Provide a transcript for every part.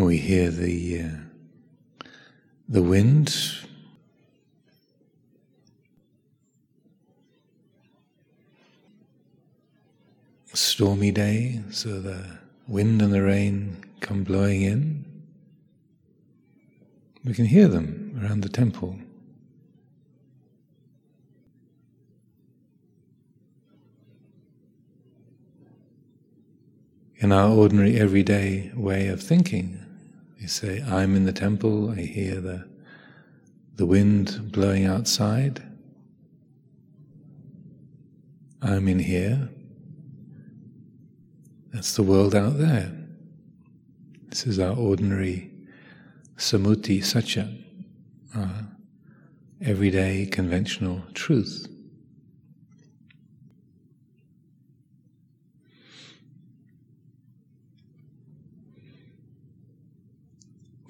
We hear the uh, the wind. Stormy day, so the wind and the rain come blowing in. We can hear them around the temple. In our ordinary everyday way of thinking, you say, I'm in the temple, I hear the, the wind blowing outside. I'm in here. That's the world out there. This is our ordinary samuti satya, our everyday conventional truth.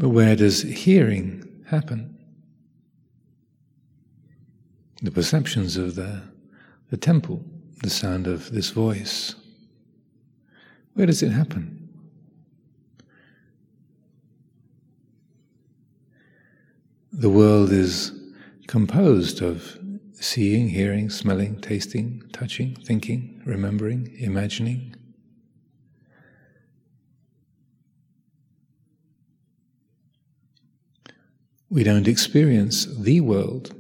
But where does hearing happen? The perceptions of the, the temple, the sound of this voice. Where does it happen? The world is composed of seeing, hearing, smelling, tasting, touching, thinking, remembering, imagining. We don't experience the world.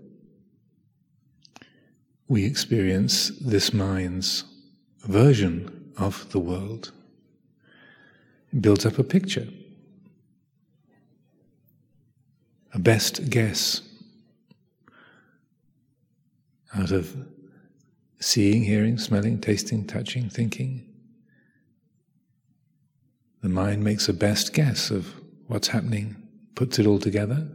We experience this mind's version of the world. It builds up a picture, a best guess out of seeing, hearing, smelling, tasting, touching, thinking. The mind makes a best guess of what's happening, puts it all together,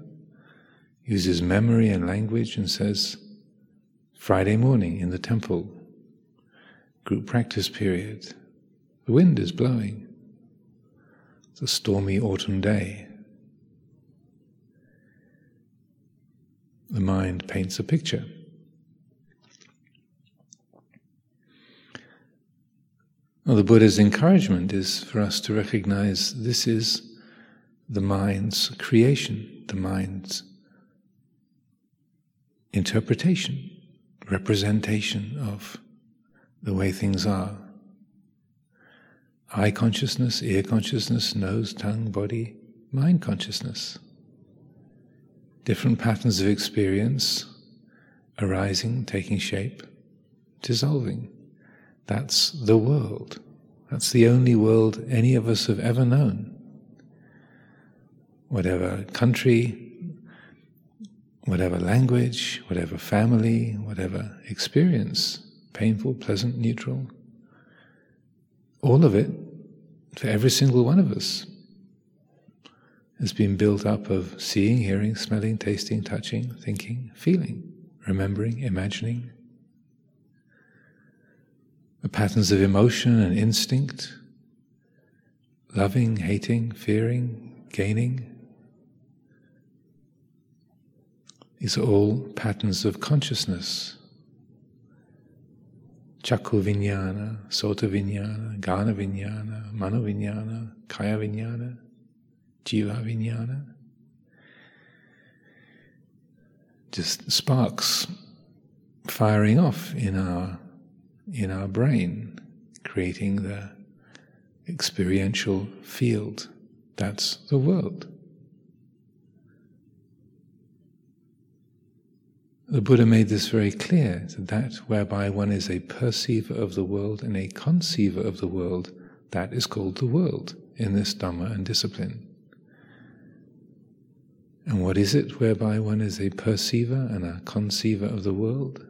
uses memory and language and says, Friday morning in the temple, group practice period, the wind is blowing. It's a stormy autumn day. The mind paints a picture. Well, the Buddha's encouragement is for us to recognize this is the mind's creation, the mind's interpretation, representation of the way things are. Eye consciousness, ear consciousness, nose, tongue, body, mind consciousness. Different patterns of experience arising, taking shape, dissolving. That's the world. That's the only world any of us have ever known. Whatever country, whatever language, whatever family, whatever experience, painful, pleasant, neutral, all of it, for every single one of us, has been built up of seeing, hearing, smelling, tasting, touching, thinking, feeling, remembering, imagining. The patterns of emotion and instinct, loving, hating, fearing, gaining, Are all patterns of consciousness. Chakku vinyana, sota vinyana, gana vinyana, mano vinyana, kaya vinyana, jiva vinyana. Just sparks firing off in our in our brain, creating the experiential field. That's the world. The Buddha made this very clear that, whereby one is a perceiver of the world and a conceiver of the world, that is called the world in this Dhamma and discipline. And what is it whereby one is a perceiver and a conceiver of the world?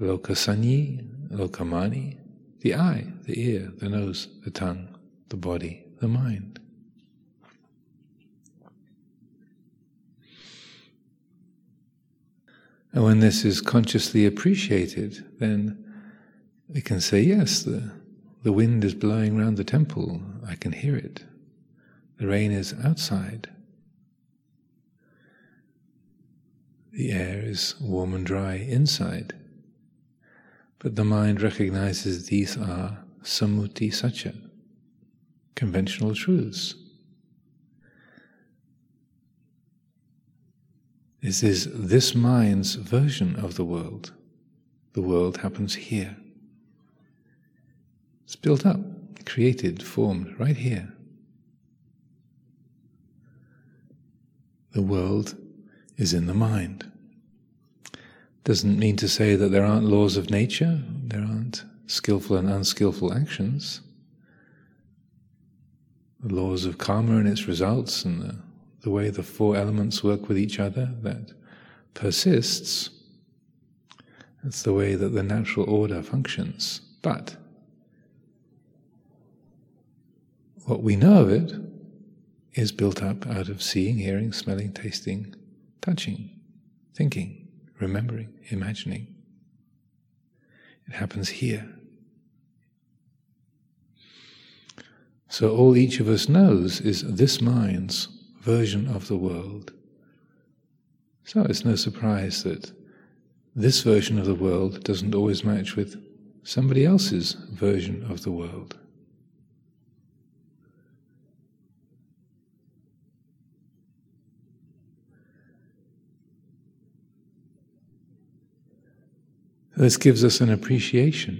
Lokasanyi, lokamani, the eye, the ear, the nose, the tongue, the body, the mind. And when this is consciously appreciated, then we can say, yes, the, the wind is blowing round the temple, I can hear it. The rain is outside. The air is warm and dry inside. But the mind recognizes these are samuti satya. conventional truths. This is this mind's version of the world. The world happens here. It's built up, created, formed right here. The world is in the mind. Doesn't mean to say that there aren't laws of nature, there aren't skillful and unskillful actions. The laws of karma and its results, and the, the way the four elements work with each other, that persists. That's the way that the natural order functions. But what we know of it is built up out of seeing, hearing, smelling, tasting, touching, thinking, remembering, imagining. It happens here. So all each of us knows is this mind's version of the world. So it's no surprise that this version of the world doesn't always match with somebody else's version of the world. This gives us an appreciation,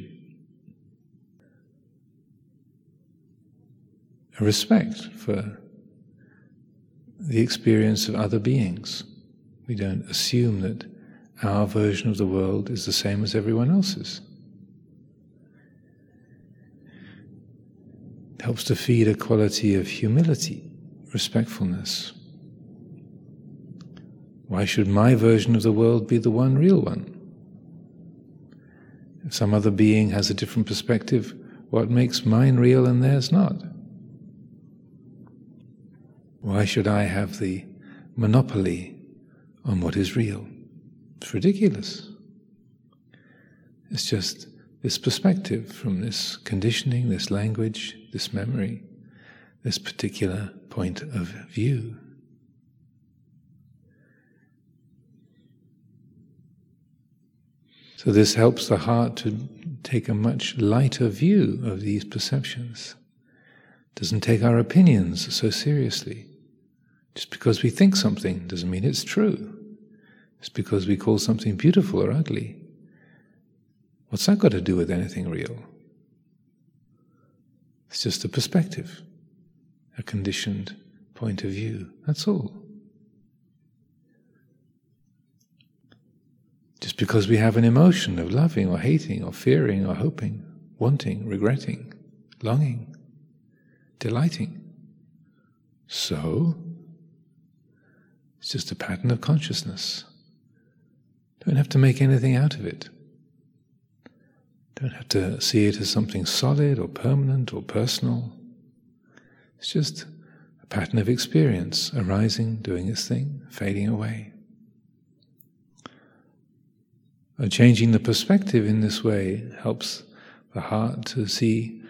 a respect for the experience of other beings. We don't assume that our version of the world is the same as everyone else's. It helps to feed a quality of humility, respectfulness. Why should my version of the world be the one real one? If some other being has a different perspective, what makes mine real and theirs not? Why should I have the monopoly on what is real? It's ridiculous. It's just this perspective from this conditioning, this language, this memory, this particular point of view. So, this helps the heart to take a much lighter view of these perceptions. Doesn't take our opinions so seriously. Just because we think something doesn't mean it's true. Just because we call something beautiful or ugly. What's that got to do with anything real? It's just a perspective, a conditioned point of view. That's all. Just because we have an emotion of loving or hating or fearing or hoping, wanting, regretting, longing, delighting. So, it's just a pattern of consciousness. Don't have to make anything out of it. Don't have to see it as something solid or permanent or personal. It's just a pattern of experience arising, doing its thing, fading away. And changing the perspective in this way helps the heart to see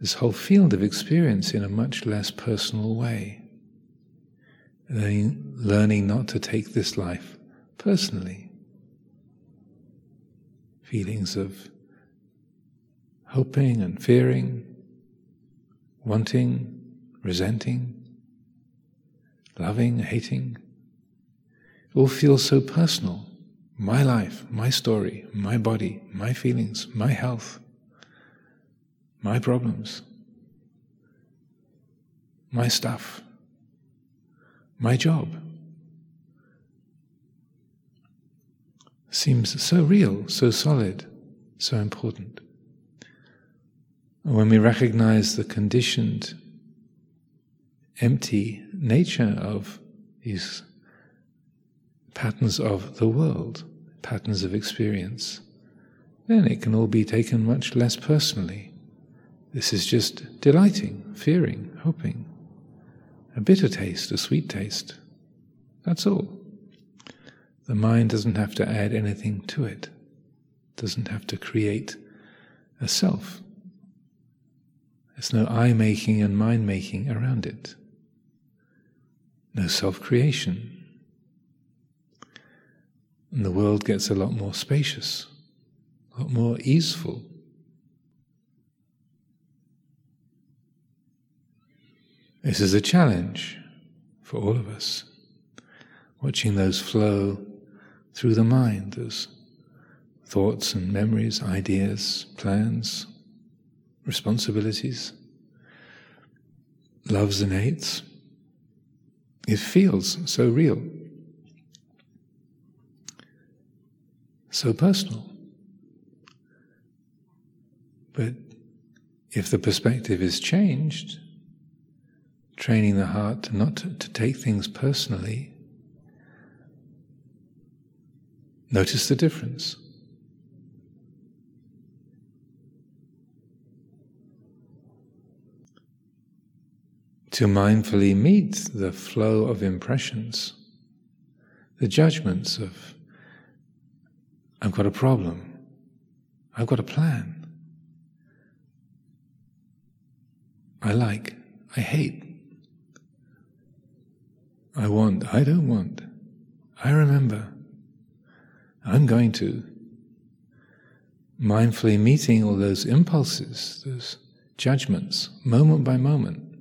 this whole field of experience in a much less personal way. Learning, not to take this life personally. Feelings of hoping and fearing, wanting, resenting, loving, hating, it all feel so personal my life, my story, my body, my feelings, my health, my problems, my stuff, my job. Seems so real, so solid, so important. And when we recognize the conditioned, empty nature of these patterns of the world, patterns of experience, then it can all be taken much less personally. This is just delighting, fearing, hoping. A bitter taste, a sweet taste. That's all. The mind doesn't have to add anything to it, doesn't have to create a self. There's no I making and mind making around it. No self creation, and the world gets a lot more spacious, a lot more easeful. This is a challenge for all of us. Watching those flow through the mind, those thoughts and memories, ideas, plans, responsibilities, loves and hates. It feels so real, so personal. But if the perspective is changed, training the heart to not to, to take things personally, notice the difference. to mindfully meet the flow of impressions, the judgments of, I've got a problem, I've got a plan, I like, I hate, I want, I don't want, I remember, I'm going to. Mindfully meeting all those impulses, those judgments, moment by moment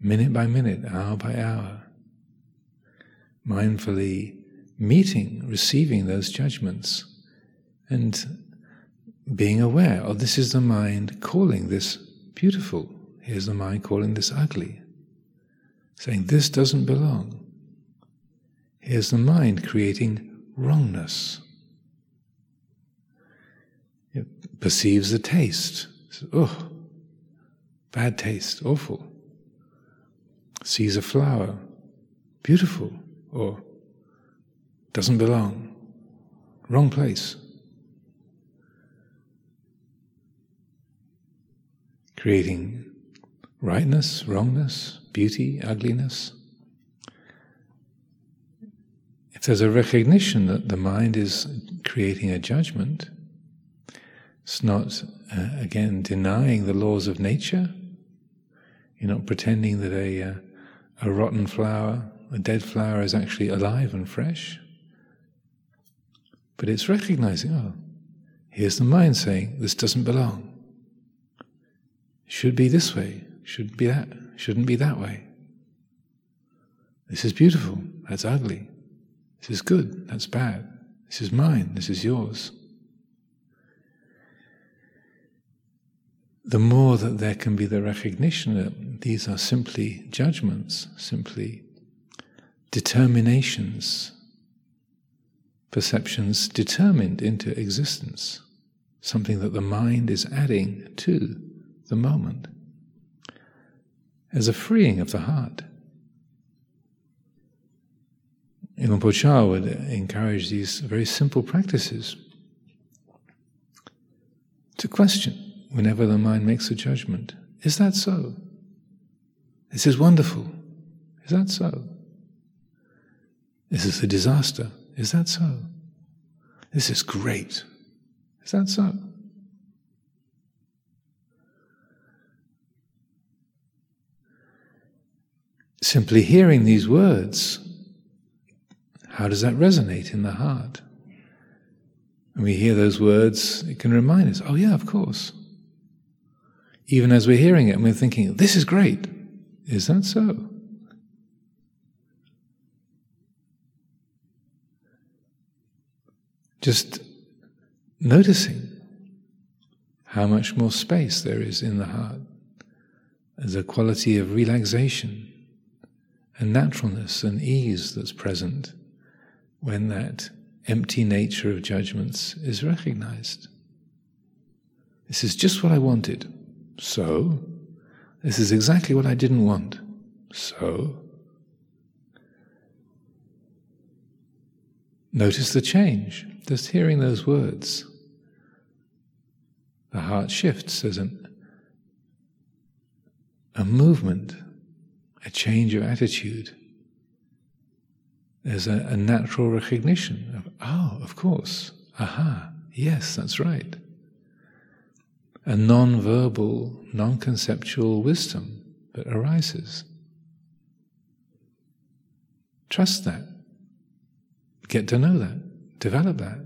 minute by minute, hour by hour, mindfully meeting, receiving those judgments, and being aware, oh, this is the mind calling this beautiful, here's the mind calling this ugly, saying this doesn't belong. Here's the mind creating wrongness. It perceives the taste. Oh, bad taste, awful sees a flower, beautiful, or doesn't belong, wrong place. Creating rightness, wrongness, beauty, ugliness. If there's a recognition that the mind is creating a judgment, it's not, uh, again, denying the laws of nature. You're not pretending that a, uh, a rotten flower, a dead flower is actually alive and fresh. But it's recognizing, oh, here's the mind saying, this doesn't belong. Should be this way, should be that, shouldn't be that way. This is beautiful, that's ugly. This is good, that's bad. This is mine, this is yours. the more that there can be the recognition that these are simply judgments, simply determinations, perceptions determined into existence, something that the mind is adding to the moment, as a freeing of the heart. Luang Por Chah would encourage these very simple practices to question whenever the mind makes a judgment. Is that so? This is wonderful. Is that so? This is a disaster. Is that so? This is great. Is that so? Simply hearing these words, how does that resonate in the heart? When we hear those words, it can remind us, oh, yeah, of course even as we're hearing it and we're thinking, this is great. Is that so? Just noticing how much more space there is in the heart. There's a quality of relaxation and naturalness and ease that's present when that empty nature of judgments is recognized. This is just what I wanted. So, this is exactly what I didn't want. So, notice the change. Just hearing those words, the heart shifts. There's an, a movement, a change of attitude. There's a, a natural recognition of, oh, of course, aha, yes, that's right a non verbal, non conceptual wisdom that arises. Trust that. Get to know that. Develop that.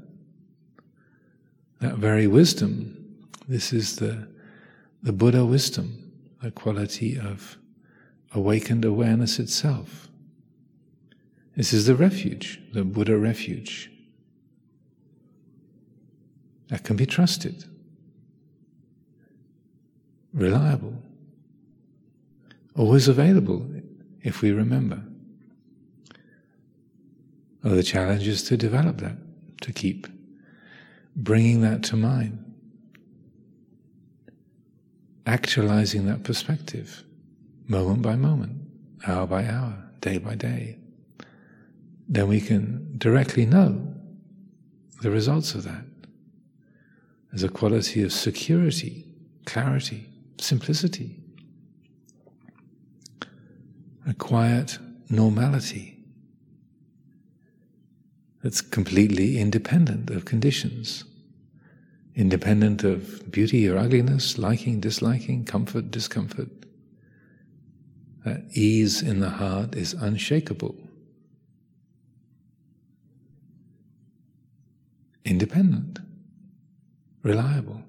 That very wisdom, this is the, the Buddha wisdom, the quality of awakened awareness itself. This is the refuge, the Buddha refuge. That can be trusted, reliable, always available if we remember. Well, the challenge is to develop that, to keep bringing that to mind, actualizing that perspective moment by moment, hour by hour, day by day. Then we can directly know the results of that. There's a quality of security, clarity, simplicity, a quiet normality that's completely independent of conditions, independent of beauty or ugliness, liking, disliking, comfort, discomfort. That ease in the heart is unshakable, independent, reliable.